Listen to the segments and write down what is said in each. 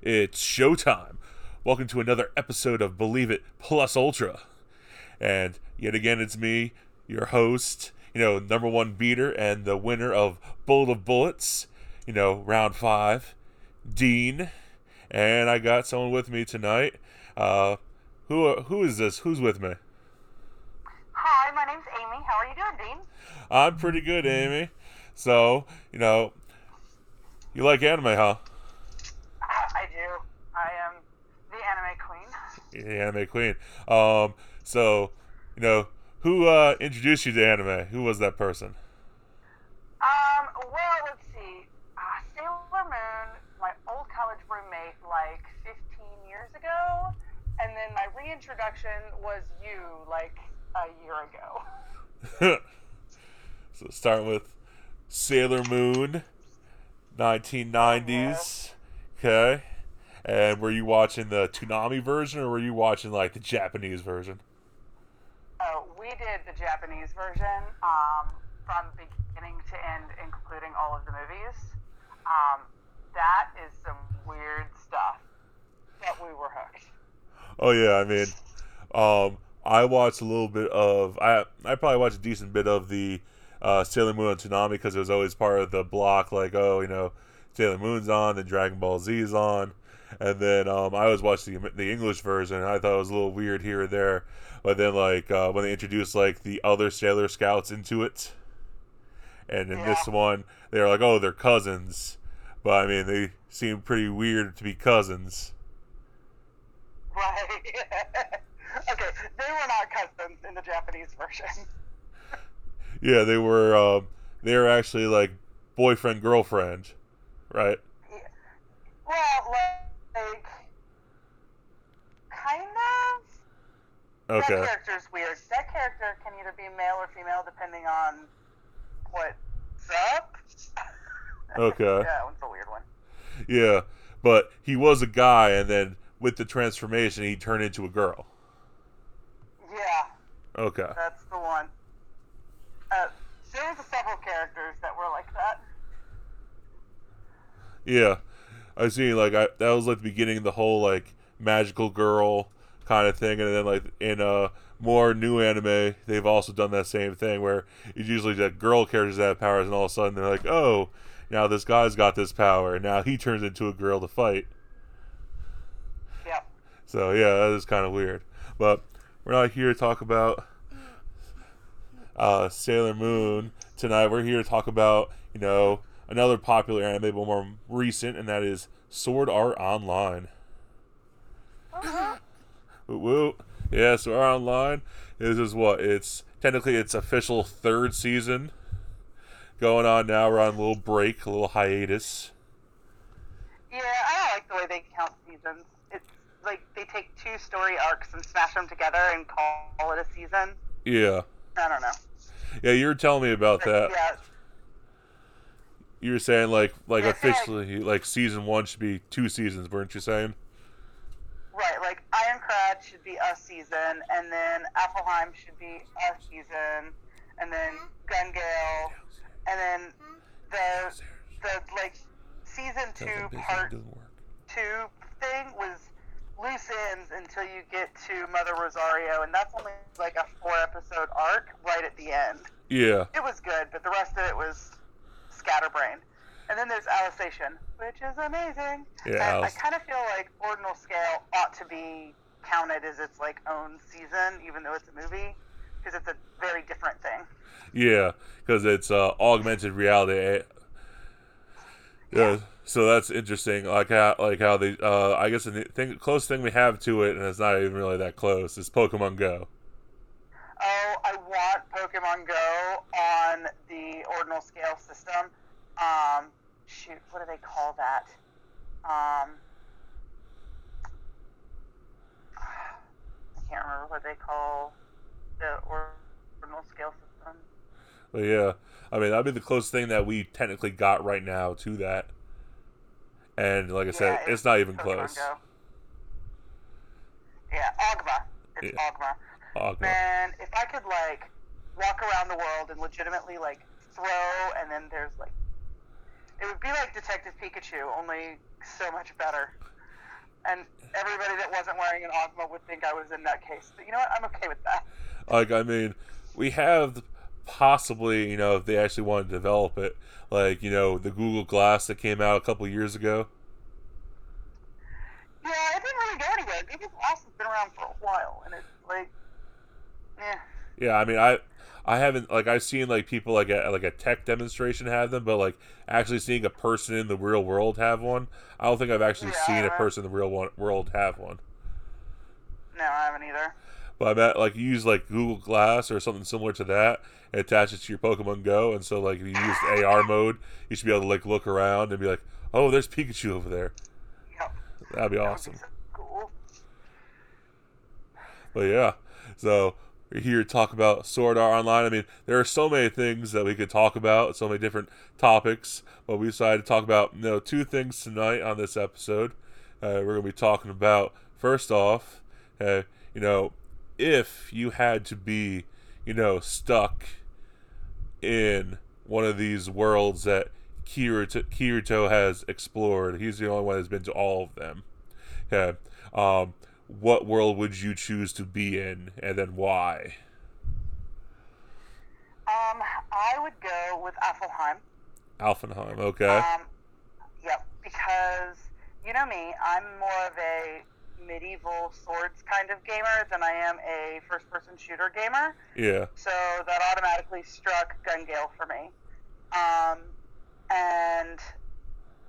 It's showtime. Welcome to another episode of Believe It Plus Ultra. And yet again, it's me, your host, you know, number one beater and the winner of Bullet of Bullets, you know, round five, Dean. And I got someone with me tonight. Uh, who who is this? Who's with me? Hi, my name's Amy. How are you doing, Dean? I'm pretty good, Amy. So, you know, you like anime, huh? I do. I am the anime queen. The anime queen. Um, so, you know, who uh, introduced you to anime? Who was that person? Um, well, let's see. Uh, Sailor Moon, my old college roommate, like 15 years ago, and then my reintroduction was you, like a year ago. so, starting with Sailor Moon, 1990s. Okay. And were you watching the Toonami version or were you watching like the Japanese version? Oh, we did the Japanese version um, from beginning to end, including all of the movies. Um, that is some weird stuff, but we were hooked. Oh yeah, I mean, um, I watched a little bit of I I probably watched a decent bit of the uh, Sailor Moon on Toonami because it was always part of the block. Like, oh, you know, Sailor Moon's on, then Dragon Ball Z's on, and then um, I was watching the, the English version. I thought it was a little weird here and there, but then like uh, when they introduced like the other Sailor Scouts into it, and in yeah. this one they're like, oh, they're cousins, but I mean they seem pretty weird to be cousins. Right. okay, they were not cousins in the Japanese version. yeah, they were. Um, they were actually like boyfriend girlfriend, right? Yeah. Well, like kind of. Okay. That character's weird. That character can either be male or female depending on what's up. Okay. yeah, it's a weird one. Yeah, but he was a guy, and then with the transformation, he turned into a girl. Yeah. Okay. That's the one. Uh, there's several characters that were like that. Yeah, I see. Like I, that was like the beginning of the whole like magical girl kind of thing, and then like in a uh, more new anime, they've also done that same thing where it's usually that girl characters that have powers, and all of a sudden they're like, oh, now this guy's got this power, and now he turns into a girl to fight. Yep. So yeah, that is kind of weird, but we're not here to talk about uh, Sailor Moon tonight. We're here to talk about you know another popular anime, but more recent, and that is Sword Art Online. Uh-huh. Woo woo. Yeah, Sword Art Online. This is what it's technically its official third season going on now. We're on a little break, a little hiatus. Yeah, I don't like the way they count seasons. It's like they take two story arcs and smash them together and call it a season. Yeah. I don't know. Yeah, you were telling me about that. Yeah. You were saying like like Yeah, officially like season one should be two seasons, weren't you saying? Right, like Aincrad should be a season, and then Alfheim should be a season, and then Gun Gale, and then the the like season two part two thing was loose ends until you get to Mother Rosario, and that's only like a four episode arc right at the end. Yeah. It was good, but the rest of it was scatterbrained. And then there's Alicization, which is amazing. Yeah, and I kind of feel like Ordinal Scale ought to be counted as its like own season, even though it's a movie, because it's a very different thing. Yeah, because it's uh, augmented reality. eh? Yeah, so that's interesting. Like how like how they uh, I guess the thing close thing we have to it, and it's not even really that close. Is Pokemon Go. Want Pokemon Go on the ordinal scale system. Um, shoot, what do they call that? Um, I can't remember what they call the ordinal scale system. But yeah, I mean that'd be the closest thing that we technically got right now to that. And like I said, Yeah, it's not even Pokemon close. Go. Yeah, Augma. It's Yeah. Augma. Man, if I could like walk around the world and legitimately like throw, and then there's like, it would be like Detective Pikachu, only so much better. and everybody that wasn't wearing an Osmo would think I was in that case. But you know what? I'm okay with that. Like, I mean, we have possibly, you know, if they actually want to develop it, like, you know, the Google Glass that came out a couple years ago. Yeah, it didn't really go anywhere. Google Glass has been around for a while, and it's like, yeah. Yeah, I mean, I I haven't like I've seen like people like at like a tech demonstration have them, but like actually seeing a person in the real world have one, I don't think I've actually Yeah, seen a person in the real one, world have one. No, I haven't either. But I meant like you use like Google Glass or something similar to that, and attach it to your Pokemon Go, and so like if you use AR mode, you should be able to like look around and be like, oh, there's Pikachu over there. Yep. That'd be That awesome. so cool. But yeah, so here to talk about Sword Art Online. I mean, there are so many things that we could talk about, so many different topics. But we decided to talk about you know two things tonight on this episode. Uh, we're gonna be talking about first off, uh, you know, if you had to be, you know, stuck in one of these worlds that Kirito, Kirito has explored. He's the only one that's been to all of them. Okay. Um, what world would you choose to be in, and then why? Um, I would go with Alfheim. Alfenheim. Okay. Um, yep, because you know me, I'm more of a medieval swords kind of gamer than I am a first-person shooter gamer. yeah. So that automatically struck Gun Gale for me. Um, and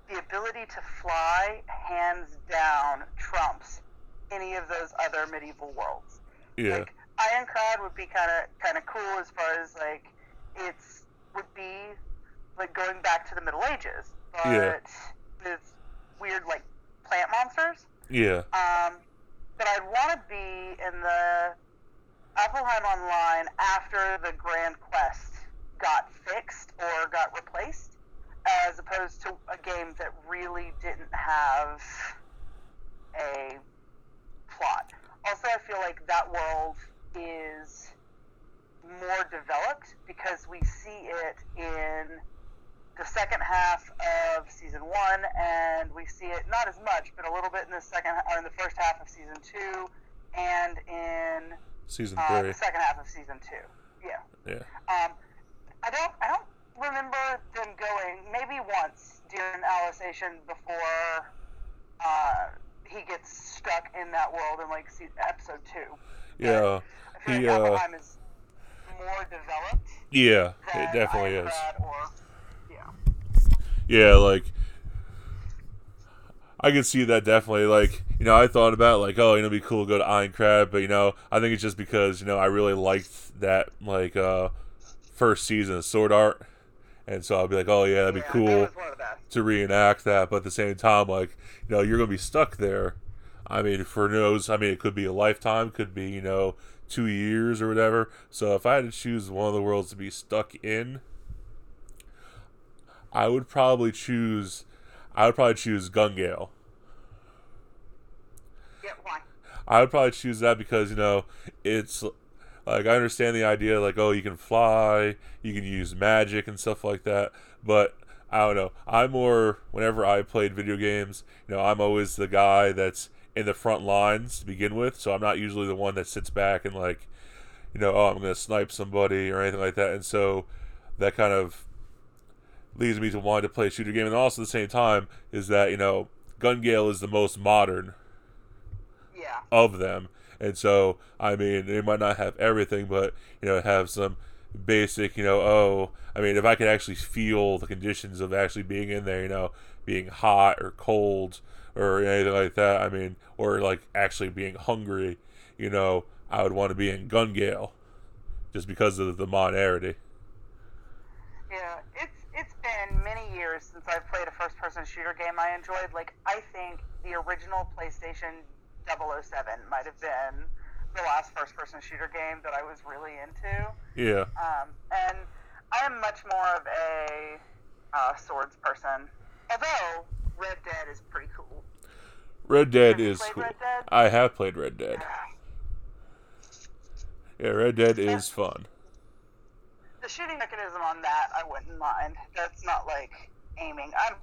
the ability to fly, hands down, trumps any of those other medieval worlds. Yeah. Like Aincrad would be kind of kind of cool as far as like it's would be like going back to the Middle Ages, but Yeah. with weird like plant monsters. Yeah. Um, but I'd want to be in the Alfheim Online after the Grand Quest got fixed or got replaced, as opposed to a game that really didn't have a plot. Also, I feel like that world is more developed because we see it in the second half of season one, and we see it not as much, but a little bit in the second or in the first half of season two, and in Season uh, three. the second half of season two. Yeah. Yeah. Um, I don't. I don't remember them going. Maybe once during Alicization before uh, he gets stuck in that world in like episode two. Yeah. I feel He, like uh, is more developed. Yeah. It definitely is. Or, yeah. Yeah, like I could see that definitely. Like, you know, I thought about like, oh, you know, it'd be cool to go to Aincrad, but you know, I think it's just because you know I really liked that like uh first season of Sword Art, and so I'll be like, oh yeah, that'd be Yeah, cool was one of the best. to reenact that. But at the same time, like, you know, you're gonna be stuck there. I mean, for knows, I mean, it could be a lifetime, could be you know two years or whatever. So if I had to choose one of the worlds to be stuck in, I would probably choose. I would probably choose Gungale. Yeah. Why? I would probably choose that because you know it's like I understand the idea like oh you can fly, you can use magic and stuff like that, but I don't know. I'm more whenever I played video games, you know, I'm always the guy that's in the front lines to begin with, so I'm not usually the one that sits back and like you know, oh, I'm going to snipe somebody or anything like that. And so that kind of leads me to wanting to play a shooter game. And also at the same time is that, you know, Gun Gale is the most modern Yeah. of them. And so, I mean, they might not have everything, but, you know, have some basic, you know, oh, I mean, if I could actually feel the conditions of actually being in there, you know, being hot or cold or anything like that, I mean, or like actually being hungry, you know, I would want to be in Gun Gale just because of the modarity. Yeah, it's it's been many years since I've played a first person shooter game I enjoyed. Like I think the original PlayStation 007 might have been the last first person shooter game that I was really into. Yeah. Um, and I am much more of a uh, swords person. Although Red Dead is pretty cool. Red Dead is cool. Red Dead? I have played Red Dead. Yeah, Red Dead is fun. The shooting mechanism on that I wouldn't mind. That's not like aiming. I'm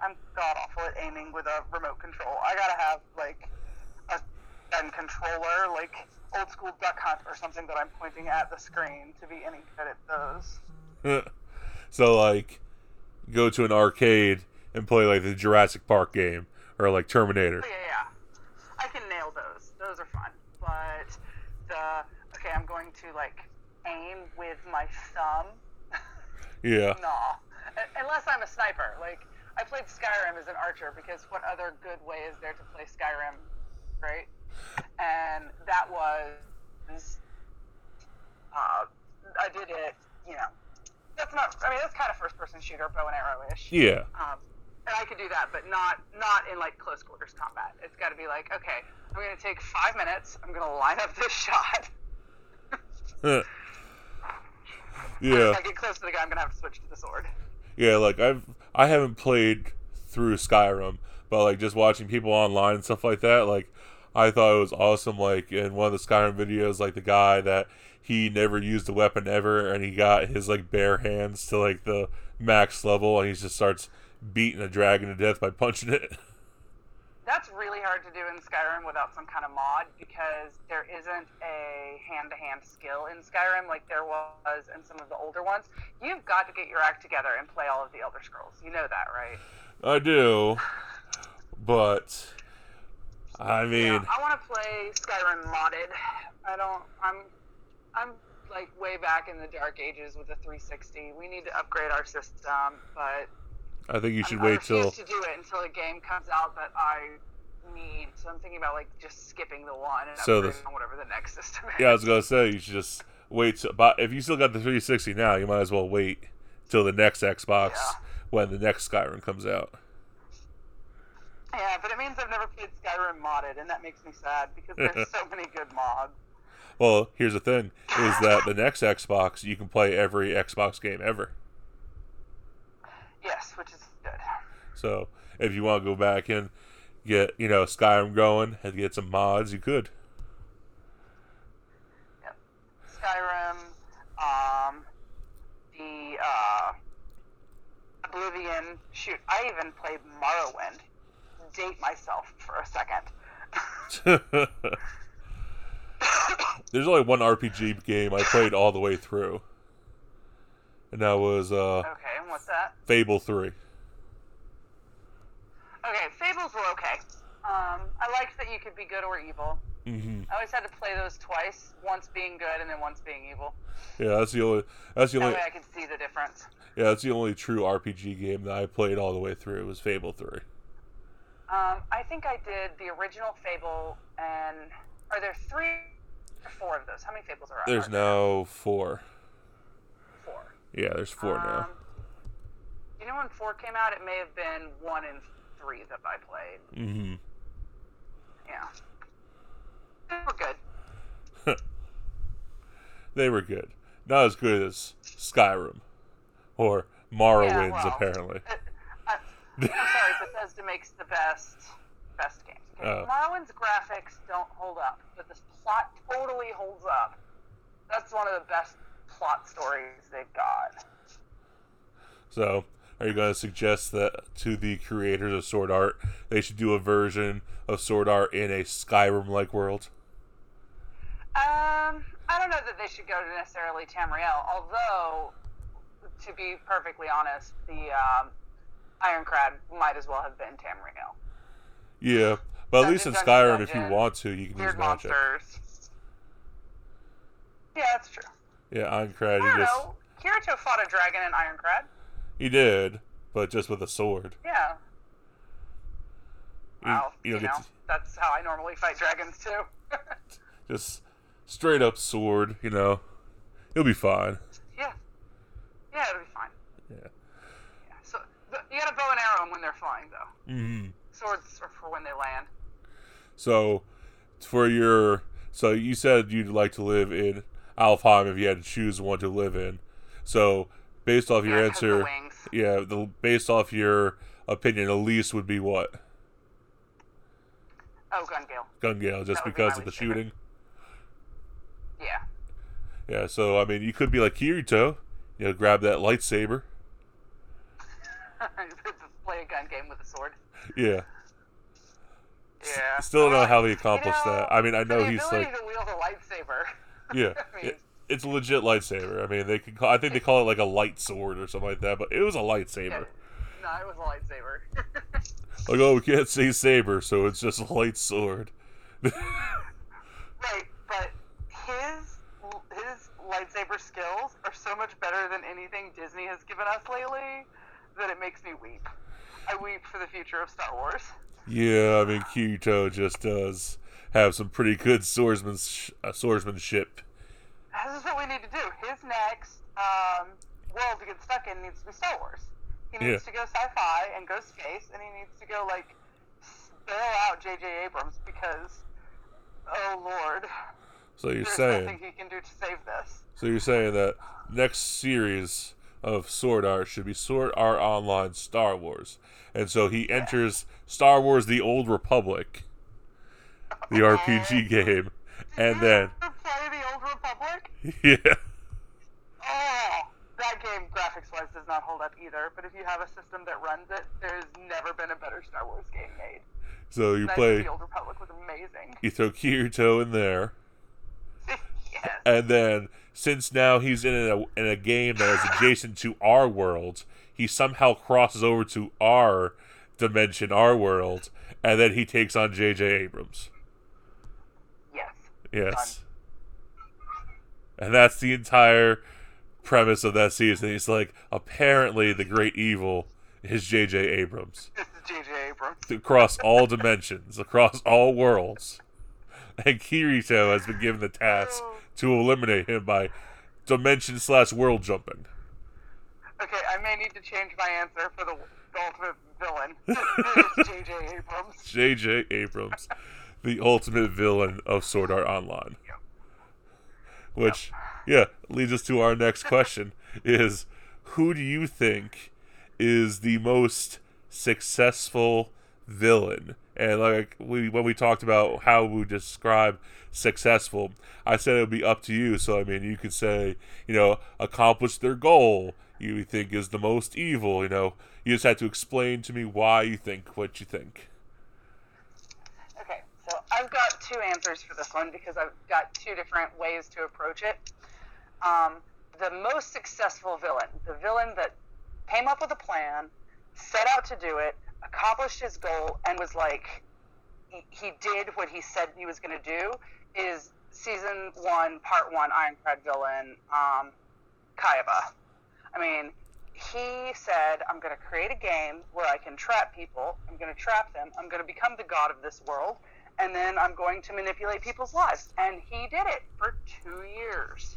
I'm god awful at aiming with a remote control. I gotta have like a gun controller, like old school duck hunt or something that I'm pointing at the screen to be any good at those. so like, go to an arcade and play like the Jurassic Park game or like Terminator. Oh, yeah, yeah. I can nail those. Those are fun. But the okay, I'm going to like aim with my thumb. Yeah. Nah. Unless I'm a sniper. Like I played Skyrim as an archer because what other good way is there to play Skyrim, right? And that was uh, I did it, you know. That's not I mean that's kind of first person shooter, bow and arrow ish. Yeah. Um, and I could do that, but not not in like close quarters combat. It's got to be like, okay, I'm gonna take five minutes. I'm gonna line up this shot. yeah. If I get close to the guy, I'm gonna have to switch to the sword. Yeah, like I've I haven't played through Skyrim, but like just watching people online and stuff like that, like I thought it was awesome. Like in one of the Skyrim videos, like the guy that he never used a weapon ever, and he got his like bare hands to like the max level, and he just starts beating a dragon to death by punching it. That's really hard to do in Skyrim without some kind of mod because there isn't a hand-to-hand skill in Skyrim like there was in some of the older ones. You've got to get your act together and play all of the Elder Scrolls. You know that, right? I do, but I mean, Yeah, I want to play Skyrim modded. I don't. I'm. I'm like way back in the dark ages with the 360. We need to upgrade our system, but I think you should I, wait I till to do it until a game comes out that I need. So I'm thinking about like just skipping the one and So the- on whatever the next system is. Yeah, I was gonna say you should just wait. Till, but if you still got the 360 now, you might as well wait till the next Xbox Yeah. when the next Skyrim comes out. Yeah, but it means I've never played Skyrim modded, and that makes me sad because there's so many good mods. Well, here's the thing: is that the next Xbox you can play every Xbox game ever. Yes, which is good. So if you want to go back and get you know Skyrim going and get some mods, you could. Yep. Skyrim, um, the uh, Oblivion. Shoot, I even played Morrowind. Date myself for a second. There's only one RPG game I played all the way through, and that was uh, okay, and what's that? Fable Three. Okay, Fables were okay. Um, I liked that you could be good or evil. hmm I always had to play those twice, once being good and then once being evil. Yeah, that's the only. That's the That only. way I could see the difference. Yeah, that's the only true RPG game that I played all the way through was Fable Three. Um, I think I did the original Fable, and are there three or four of those? How many Fables are There's there? now four. four. Yeah, there's four now. Um, You know when four came out? It may have been one and three that I played. Mm hmm Yeah, they were good. They were good. Not as good as Skyrim or Morrowind, well. apparently. Uh, I, I'm sorry, Bethesda makes the best best games. Okay? Oh. Morrowind's graphics don't hold up, but this plot totally holds up. That's one of the best plot stories they've got. So, are you going to suggest that to the creators of Sword Art they should do a version of Sword Art in a Skyrim-like world? Um, I don't know that they should go to necessarily Tamriel, although, to be perfectly honest, the um, Aincrad might as well have been Tamriel. Yeah, but at least in Skyrim, if you want to, you can use magic. monsters. Yeah, that's true. Yeah, Aincrad, I don't just know. Kirito fought a dragon in Aincrad. he did, but just with a sword. Yeah. You, Well, you you know, to, that's how I normally fight dragons too. just straight up sword. You know, you'll be fine. yeah. Yeah, it'll be fine. Yeah. Yeah. So the, you got to bow and arrow when they're flying, though. hmm Swords are for when they land. So, for your, so you said you'd like to live in Alfheim if you had to choose one to live in. So, based off your Yeah, the answer, wings. yeah, the based off your opinion, Elise would be what? Oh, Gungale. Gungale, just be because my of the favorite. shooting. Yeah. Yeah, so I mean, you could be like Kirito, you know, grab that lightsaber. Play a gun game with a sword. Yeah. Yeah. Still don't know how he accomplished you know, that. I mean, I know the he's like, to wield a lightsaber. yeah, I mean, it, it's a legit lightsaber. I mean, they could call, I think they call it like a light sword or something like that, but it was a yeah. lightsaber. No, it was a lightsaber. Like, oh, we can't say saber, so it's just a light sword. right, but his his lightsaber skills are so much better than anything Disney has given us lately that it makes me weep. I weep for the future of Star Wars. yeah, I mean, Kirito just does have some pretty good swordsman uh, swordsmanship. This is what we need to do. His next um, world to get stuck in needs to be Star Wars. He needs Yeah. to go sci-fi and go space, and he needs to go like bail out J.J. Abrams because, oh Lord, So you're there's saying, nothing he can do to save this. so you're saying that next series of Sword Art should be Sword Art Online Star Wars, and so he enters Star Wars: The Old Republic, the RPG game, and then play the Old Republic? yeah, Oh, that game graphics-wise does not hold up either. But if you have a system that runs it, there's never been a better Star Wars game made. so you of play, the Old Republic was amazing. you throw Kirito in there. yes. And then, since now he's in a in a game that is adjacent to our world, he somehow crosses over to our dimension, our world, and then he takes on J.J. Abrams. yes. Yes, and that's the entire premise of that season. He's like, apparently, the great evil is J.J. Abrams J.J. Abrams. across all dimensions, across all worlds. And Kirito has been given the task to eliminate him by dimension slash world jumping. Okay, I may need to change my answer for the, the ultimate villain. J.J. Abrams. J.J. Abrams, the ultimate villain of Sword Art Online. Yeah. Which, yeah, leads us to our next question: Is who do you think is the most successful villain? And like we when we talked about how we describe successful, I said it would be up to you. So I mean, you could say, you know, accomplish their goal. You think is the most evil. You know, you just have to explain to me why you think what you think. Okay, so I've got two answers for this one because I've got two different ways to approach it. Um, the most successful villain, the villain that came up with a plan, set out to do it, accomplished his goal, and was like, he, he did what he said he was going to do, is season one, part one, Aincrad villain, um, Kayaba. I mean, he said, I'm going to create a game where I can trap people. I'm going to trap them. I'm going to become the god of this world. And then I'm going to manipulate people's lives. And he did it for two years.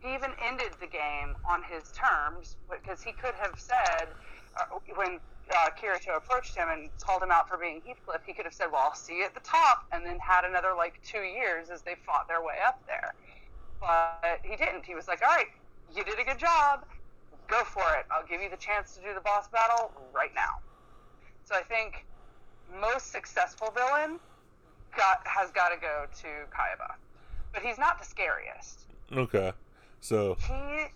He even ended the game on his terms because he could have said, uh, when uh, Kirito approached him and called him out for being Heathcliff, he could have said, Well, I'll see you at the top, and then had another like two years as they fought their way up there. But he didn't. He was like, All right, you did a good job go for it. I'll give you the chance to do the boss battle right now. So I think most successful villain got has got to go to Kayaba, but he's not the scariest. Okay, so He,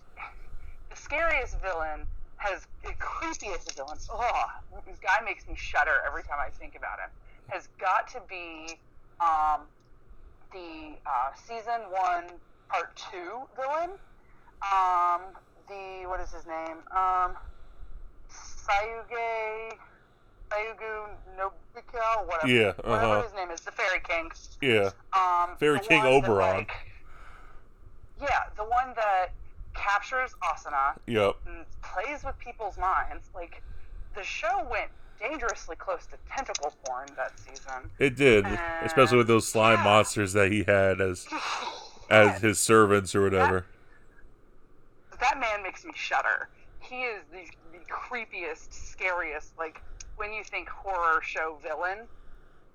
the scariest villain has the creepiest villain. Oh, this guy makes me shudder every time I think about him. Has got to be um, the uh, season one part two villain. Um, the what is his name? Um, Sayuge, Sayugu Nobika, whatever. Yeah, uh-huh. his name is, the Fairy King. yeah, Um, Fairy King that, Oberon. like- yeah, the one that captures Asuna. yep, and plays with people's minds. Like the show went dangerously close to tentacle porn that season. it did, especially with those slime yeah. monsters that he had as as his servants or whatever. that man makes me shudder. He is the, the creepiest, scariest. Like when you think horror show villain,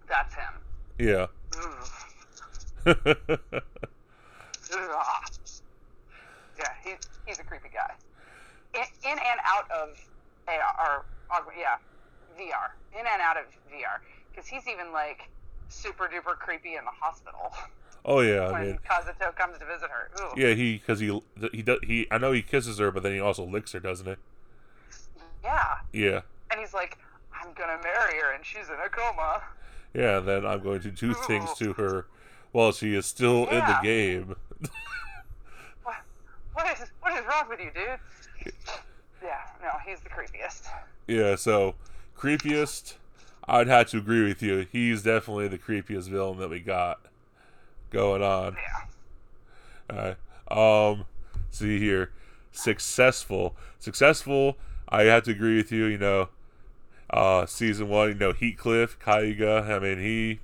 that's him. Yeah. Mm. Ugh. Ugh. Yeah, he, he's a creepy guy. In, in and out of AR, or, yeah, VR. In and out of VR. Because he's even like super duper creepy in the hospital oh yeah, I when mean, Kazuto comes to visit her. Ooh. yeah, he because he he does he I know he kisses her, but then he also licks her, doesn't he? Yeah. Yeah. And he's like, I'm gonna marry her and she's in a coma. Yeah, then I'm going to do things to her while she is still in the game. What, is what is wrong with you, dude? Yeah, no, he's the creepiest. Yeah, so creepiest, I'd have to agree with you. He's definitely the creepiest villain that we got going on. Yeah. Alright. Um see here. Successful. Successful, I have to agree with you, you know. Uh season one, you know, Heathcliff, Kayaba, I mean he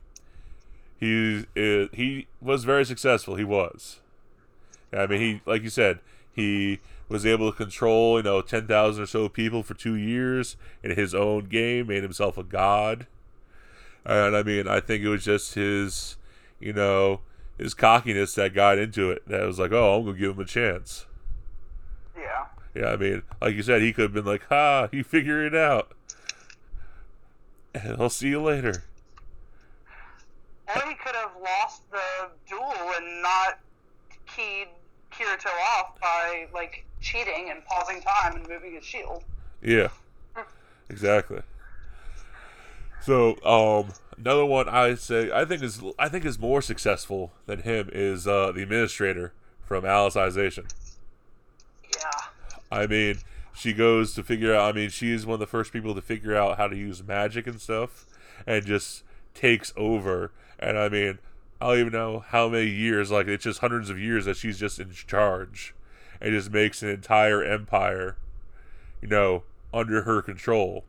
he he was very successful, he was. I mean he like you said, he was able to control, you know, ten thousand or so people for two years in his own game, made himself a god. And I mean, I think it was just his, you know, his cockiness that got into it. That was like, oh, I'm gonna give him a chance. Yeah. Yeah, I mean, like you said, he could have been like, ha, you figure it out. And I'll see you later. Or he could have lost the duel and not keyed Kirito off by like cheating and pausing time and moving his shield. Yeah, exactly. So, um, another one I say I think is I think is more successful than him is uh, the administrator from Alicization. Yeah. I mean, she goes to figure out. I mean, she is one of the first people to figure out how to use magic and stuff, and just takes over. And I mean, I don't even know how many years. Like it's just hundreds of years that she's just in charge, and just makes an entire empire, you know, under her control.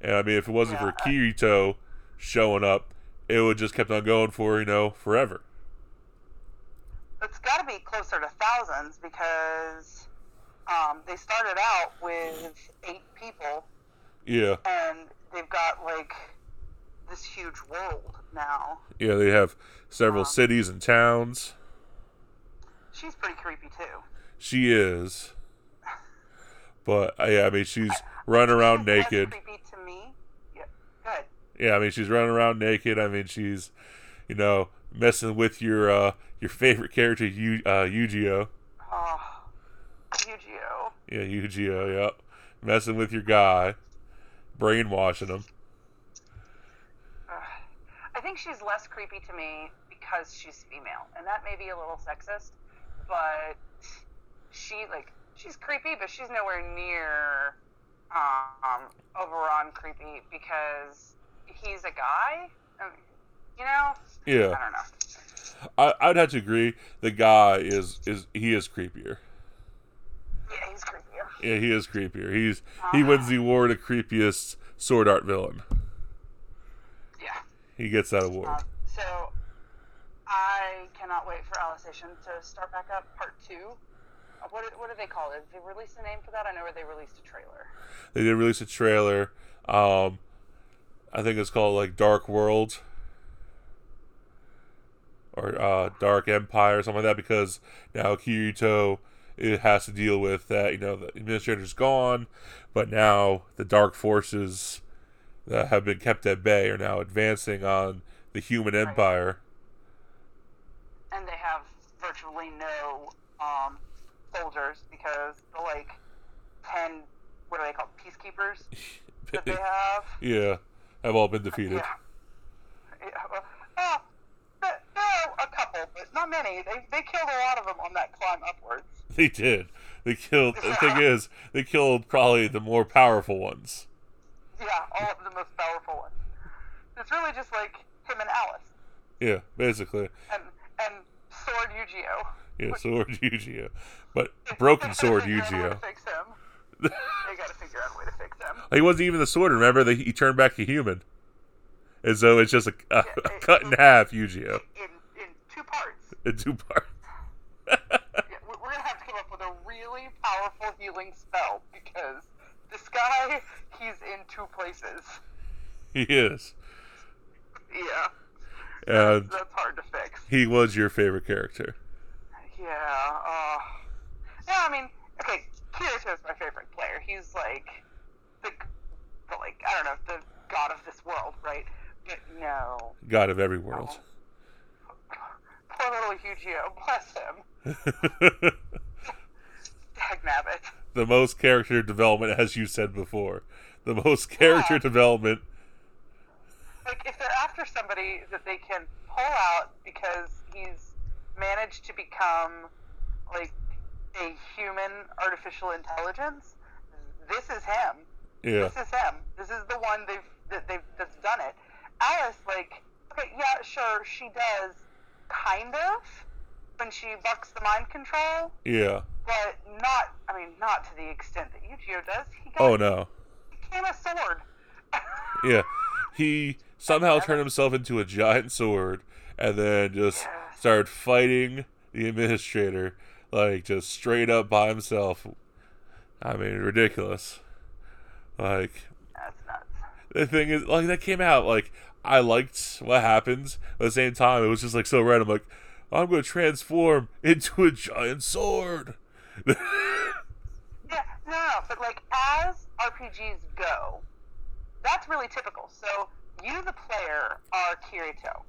And I mean, if it wasn't Yeah, for Kirito showing up, it would just kept on going for you know forever. It's got to be closer to thousands because um, they started out with eight people Yeah, and they've got like this huge world now. yeah. They have several Um, cities and towns. She's pretty creepy too. She is. But uh, yeah, I mean, she's running around naked. Creepy to me. Yeah. Good. Yeah, I mean, she's running around naked. I mean, she's, you know, messing with your uh your favorite character, Yu uh Eugeo. Oh, Eugeo. Yeah, Eugeo. Yep, messing with your guy, brainwashing him. I think she's less creepy to me because she's female, and that may be a little sexist, but she like she's creepy, but she's nowhere near um Oberon creepy because he's a guy. I mean, you know, Yeah, I don't know. I I'd have to agree. The guy is is he is creepier. Yeah, he's creepier. Yeah, he is creepier. He's he wins the award of creepiest sword art villain. He gets that award. Um, so I cannot wait for Alicization to start back up, part two. Uh, What, what do they call it? Did they release a name for that? I know where they released a trailer. They did release a trailer. Um, I think it's called like Dark World or uh, Dark Empire or something like that because now Kirito it has to deal with that. You know, the administrator's gone, but now the dark forces that have been kept at bay are now advancing on the human empire. And they have virtually no um, soldiers because the like ten what are they called peacekeepers that they have. yeah, have all been defeated. Yeah. yeah. well, Oh, but- no, a couple, but not many. They they killed a lot of them on that climb upwards. They did. They killed. The thing is, they killed probably the more powerful ones. Yeah, all of the most powerful ones. It's really just like him and Alice Yeah, basically. and and Sword Eugeo. Yeah, sword Eugeo, but broken sword They figure out a way Eugeo. fix him. They gotta figure out a way to fix him. He wasn't even the sword. Remember, they, he turned back to human, and so it's just a, a, a cut in half Eugeo In in two parts. in two parts. Yeah, we- we're gonna have to come up with a really powerful healing spell because this guy, he's in two places. he is, Yeah, and that's hard to fix. he was your favorite character. Yeah. Uh, yeah, I mean, okay, Kirito's my favorite player. He's like the, the like I don't know, the god of this world, right? But no, God of every world. poor little Eugeo, bless him. Dag nabbit. The most character development, as you said before, the most character Yeah. development. like if they're after somebody that they can pull out because he's managed to become like a human artificial intelligence, this is him. Yeah, This is him. This is the one they've that they've that's done it. Alice, like, okay, yeah, sure, she does, kind of, when she bucks the mind control, yeah. but not. I mean, not to the extent that Yujiro does. He got, Oh no. he became a sword. Yeah, he somehow turned himself into a giant sword, and then just Yes. started fighting the administrator, like just straight up by himself. I mean, ridiculous. Like That's nuts. the thing is, like that came out. Like I liked what happens, but at the same time, it was just like so random. Like I'm going to transform into a giant sword. Yeah, no, no, but like as RPGs go, that's really typical. So you, the player, are Kirito,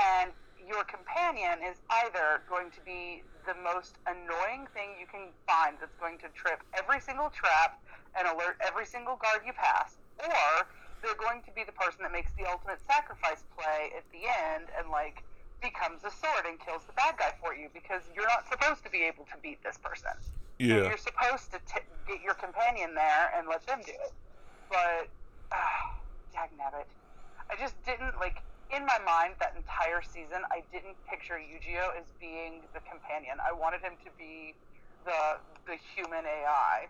and your companion is either going to be the most annoying thing you can find that's going to trip every single trap and alert every single guard you pass, or they're going to be the person that makes the ultimate sacrifice play at the end and like becomes a sword and kills the bad guy for you because you're not supposed to be able to beat this person. yeah, You're supposed to t- get your companion there and let them do it. But, uh, dagnabbit. I just didn't, like, in my mind, that entire season, I didn't picture Yujiro as being the companion. I wanted him to be the the human AI.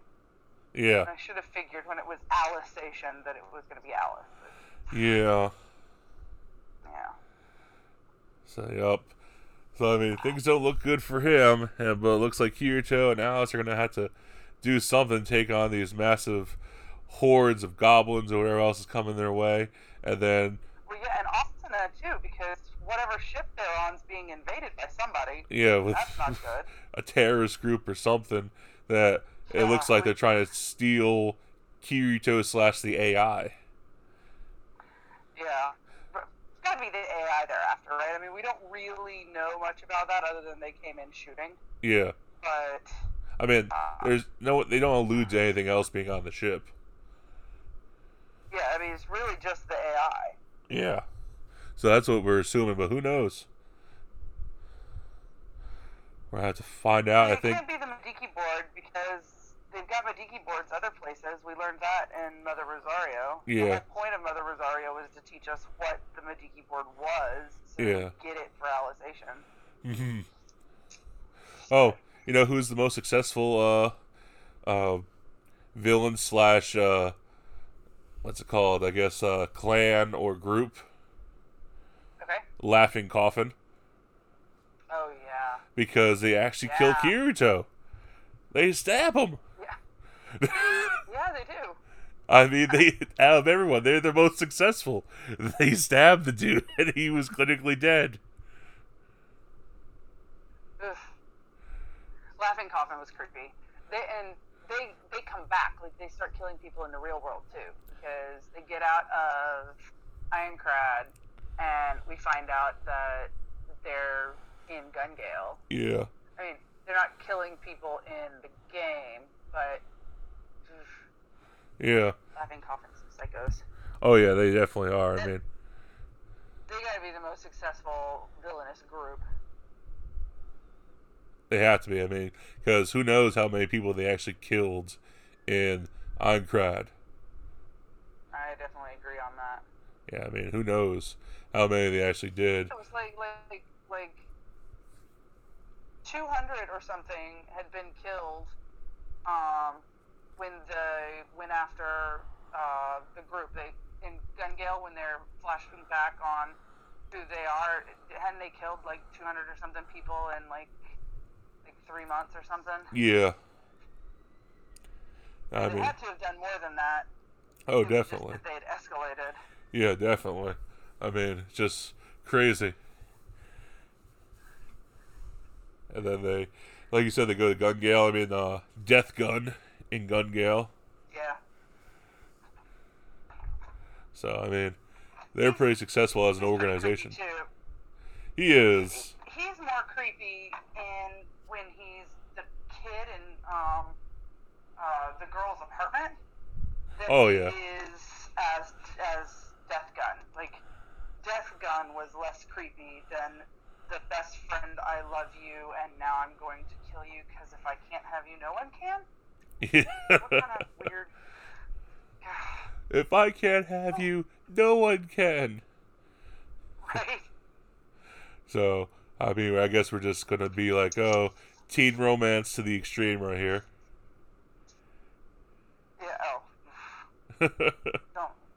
yeah, And I should have figured when it was Alicization that it was going to be Alice. Yeah. yeah. So yep. So I mean, things don't look good for him, and, but it looks like Kirito and Alice are gonna have to do something, take on these massive hordes of goblins or whatever else is coming their way, and then Well, yeah, and Asuna, too, because whatever ship they're on is being invaded by somebody. yeah, with That's not good. a terrorist group or something that it Yeah, looks like they're trying to steal Kirito slash the AI. Yeah. Got to be the AI they're after, right? I mean, we don't really know much about that other than they came in shooting. Yeah, But I mean, uh, there's no they don't allude to anything else being on the ship. yeah, I mean, it's really just the AI. Yeah. So that's what we're assuming, but who knows? We'll have to find out. I it think. can't be the Medicuboid because they've got Medicuboids other places. We learned that in Mother Rosario. Yeah. the point of Mother Rosario was to teach us what the Medicuboid was, so Yeah. we get it for Alicization. hmm Oh, you know who's the most successful uh, uh, villain slash uh, what's it called? I guess uh, clan or group. Okay. Laughing Coffin Oh yeah. because they actually kill Yeah. Kirito. They stab him. Yeah. They do. I mean, they out of everyone, they're the most successful. They stabbed the dude, and he was clinically dead. Ugh. Laughing Coffin was creepy. They and they they come back like they start killing people in the real world too because they get out of Aincrad and we find out that they're in Gungale. Yeah, I mean, they're not killing people in the game, but yeah. Some psychos. Oh yeah, they definitely are. I mean, They gotta be the most successful villainous group. they have to be. I mean, because who knows how many people they actually killed in Aincrad. I definitely agree on that. Yeah, I mean, who knows how many they actually did. It was like like like two hundred or something had been killed um, when the went after uh, the group. They in Gungale when they're flashing back on who they are. Hadn't they killed like two hundred or something people in like like three months or something? Yeah. I they mean, had to have done more than that. oh, It was just definitely. that they had escalated. Yeah, definitely. I mean, just crazy. And then they, like you said, they go to Gun Gale. I mean, uh, Death Gun in Gun Gale. Yeah. So I mean, they're pretty successful as an organization. He is. he's more creepy in when he's the kid in um uh, the girl's apartment. Oh, yeah. Is as as Death Gun. Like Death Gun was less creepy than the best friend. I love you, and now I'm going to kill you because if I can't have you, no one can. What kind of weird? if I can't have you, no one can. right? So, I mean, I guess we're just gonna be like, oh, teen romance to the extreme right here. Yeah. Oh, don't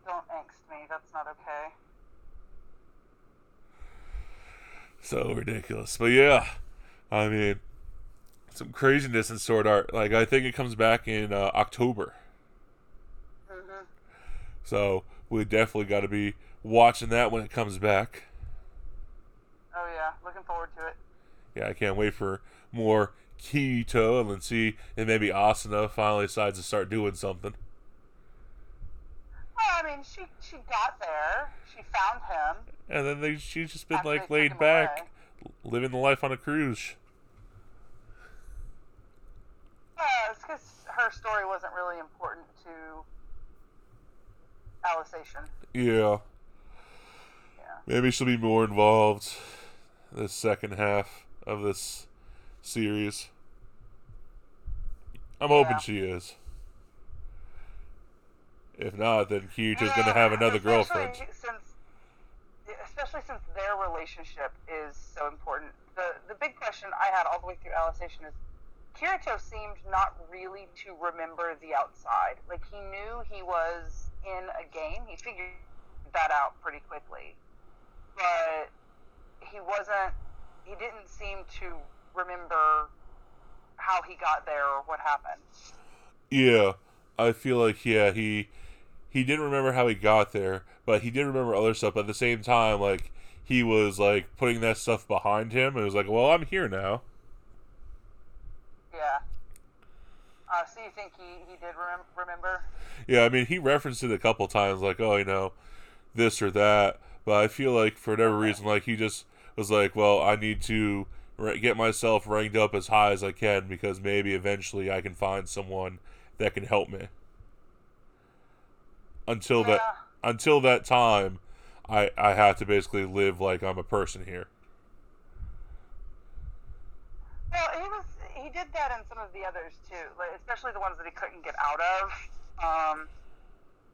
don't angst me. That's not okay. so ridiculous. But yeah, I mean, some craziness in Sword Art. Like, I think it comes back in uh, October. hmm So, we definitely got to be watching that when it comes back. Oh yeah, looking forward to it. Yeah, I can't wait for more Kirito and then see if maybe Asuna finally decides to start doing something. Well, I mean, she she got there. She found him. And then they, she's just been After like laid back, away. living the life on a cruise. Yeah, it's because her story wasn't really important to Alicization. Yeah, Yeah. maybe she'll be more involved the second half of this series. I'm hoping she is. If not, then Kirito's gonna have another girlfriend. Since, especially since their relationship is so important. The the big question I had all the way through Alicization is Kirito seemed not really to remember the outside. Like he knew he was in a game. He figured that out pretty quickly. But he wasn't he didn't seem to remember how he got there or what happened. Yeah, I feel like yeah he he didn't remember how he got there, but he did remember other stuff. But at the same time, like he was like putting that stuff behind him, and was like, well, I'm here now. Yeah. Uh, so you think he, he did rem- remember? Yeah, I mean he referenced it a couple times, like oh you know this or that. But I feel like for whatever reason, like he just was like, well, I need to get myself ranked up as high as I can because maybe eventually I can find someone that can help me. Until that Yeah. until that time, I I have to basically live like I'm a person here. Well, he was did that in some of the others too, like especially the ones that he couldn't get out of. Um,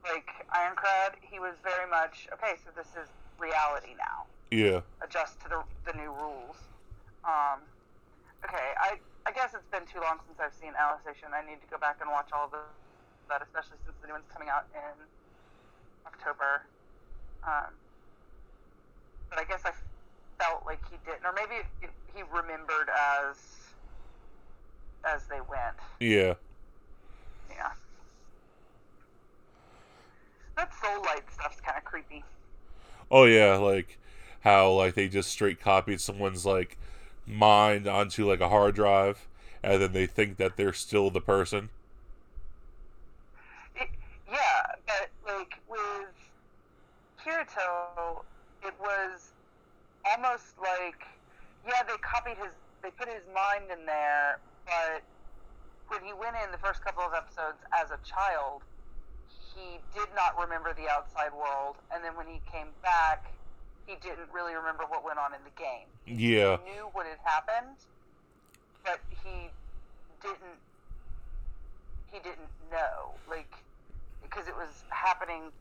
like Aincrad, he was very much okay. So this is reality now. Yeah. Adjust to the the new rules. Um, okay, I I guess it's been too long since I've seen Alicization. I need to go back and watch all of the, that, especially since the new one's coming out in October. Um, but I guess I felt like he didn't, or maybe he remembered as as they went. Yeah. Yeah. That soul light stuff's kind of creepy. Oh yeah, like how like they just straight copied someone's like mind onto like a hard drive and then they think that they're still the person. It, yeah, but like with Kirito, it was almost like yeah, they copied his, they put his mind in there, but when he went in the first couple of episodes as a child, he did not remember the outside world, and then when he came back, he didn't really remember what went on in the game. Yeah. He knew what had happened, but he didn't. He didn't know, like, because it was happening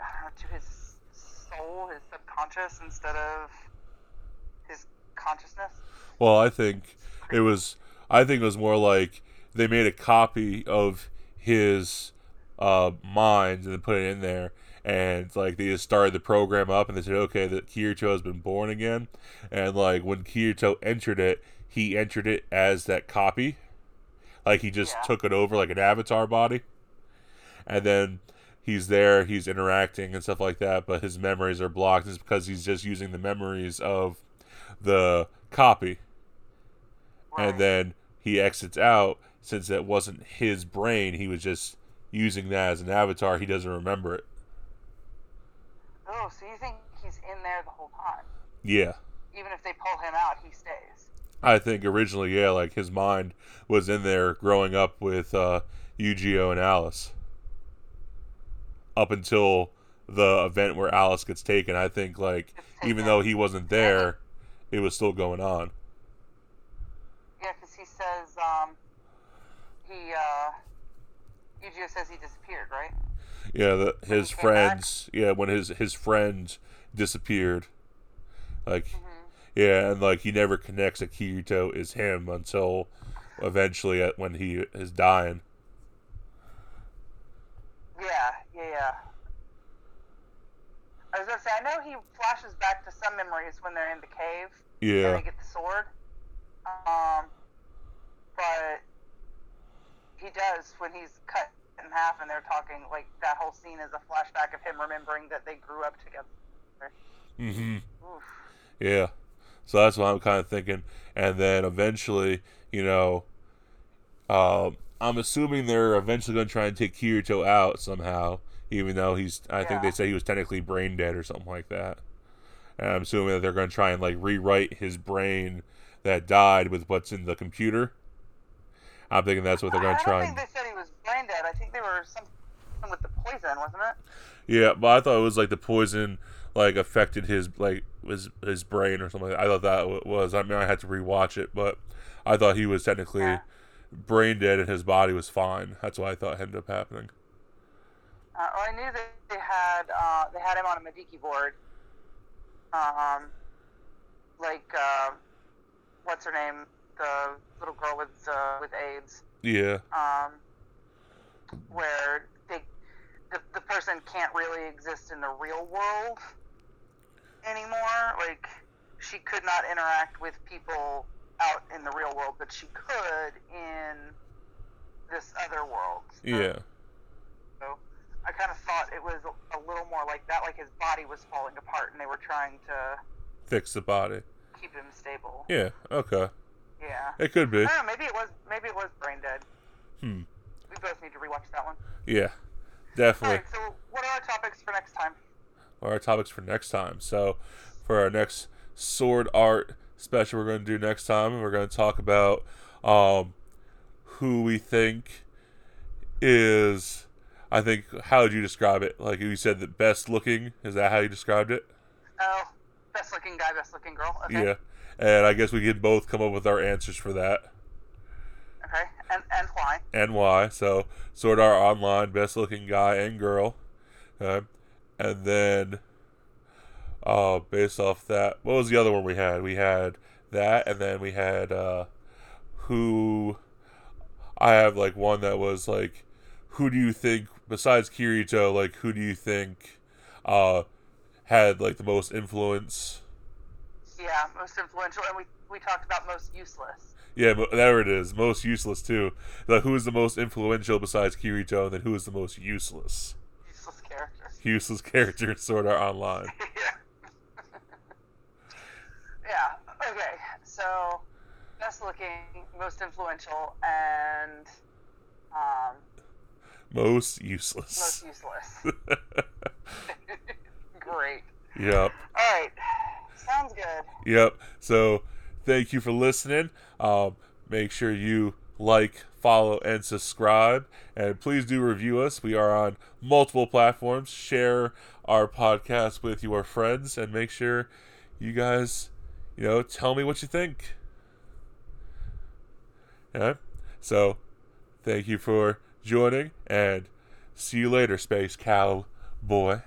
uh, to his soul, his subconscious, instead of his consciousness. Well, I think it was I think it was more like they made a copy of his uh mind and then put it in there and like they just started the program up and they said okay that Kirito has been born again. And like when Kirito entered it he entered it as that copy. Like he just Yeah. took it over like an avatar body. And then he's there he's interacting and stuff like that but his memories are blocked. It's because he's just using the memories of the copy. Right. and then he exits out since that wasn't his brain he was just using that as an avatar he doesn't remember it oh, so you think he's in there the whole time? yeah Even if they pull him out, he stays. i think originally yeah like his mind was in there growing up with uh Eugeo and Alice. Up until the event where Alice gets taken, I think like even though he wasn't there, it was still going on. Yeah, because he says um, he uh, Eugeo says he disappeared, right? Yeah, the, his friends. Yeah, when his his friend disappeared, like Mm-hmm. yeah, and like he never connects that Kirito is him until eventually at when he is dying. Yeah, yeah, yeah. I was gonna say I know he flashes back to some memories when they're in the cave Yeah, and they get the sword. Um, but he does when he's cut in half and they're talking like that whole scene is a flashback of him remembering that they grew up together. mm-hmm. Oof. Yeah. So that's what I'm kind of thinking. And then eventually, you know, um, I'm assuming they're eventually going to try and take Kirito out somehow, even though he's, I think they Yeah. say he was technically brain dead or something like that. And I'm assuming that they're going to try and like rewrite his brain that died with what's in the computer. I'm thinking that's what they're going I to don't try think and. they said he was brain dead. I think they were something with the poison, wasn't it? Yeah, but I thought it was like the poison like affected his like his his brain or something. I thought that was. I mean, I had to rewatch it, but I thought he was technically Yeah. brain dead and his body was fine. That's what I thought ended up happening. Uh, well, I knew that they had uh, they had him on a Medicuboid. Um, like uh, what's her name? The little girl with uh, Yeah, Um, where they the, the person can't really exist in the real world anymore. Like she could not interact with people out in the real world, but she could in this other world. Yeah, so I kind of thought it was a little more like that, like his body was falling apart and they were trying to fix the body. keep him stable. Yeah, okay, Yeah. it could be. I don't know, maybe it was maybe it was brain dead. Hmm. We both need to rewatch that one. Yeah, definitely. right, so what are our topics for next time? Our topics for next time. So, for our next sword art special, we're going to do next time, we're going to talk about um, who we think is. I think how would you describe it? Like you said, the best looking. Is that how you described it? Oh, best looking guy, best looking girl. Okay. Yeah. And I guess we can both come up with our answers for that Okay. And and why? and why. So, Sword Art Online, best looking guy and girl. Okay. And then, uh, based off that, what was the other one we had? We had that, and then we had, uh, who. I have, like, one that was, like, who do you think, besides Kirito, like, who do you think, uh, had, like, the most influence? Yeah, most influential, and we we talked about most useless. Yeah, there it is. Most useless too. Like who is the most influential besides Kirito, and then who is the most useless? Useless character. Useless character in Sword Art Online. yeah. yeah. Okay. So, best looking, most influential, and um, Most useless. most useless. useless. Great. yep. All right. Sounds good. Yep. So thank you for listening. Um, make sure you like, follow, and subscribe. And please do review us. We are on multiple platforms. Share our podcast with your friends and make sure you guys, you know, tell me what you think. Yeah. So thank you for joining and see you later, Space Cowboy.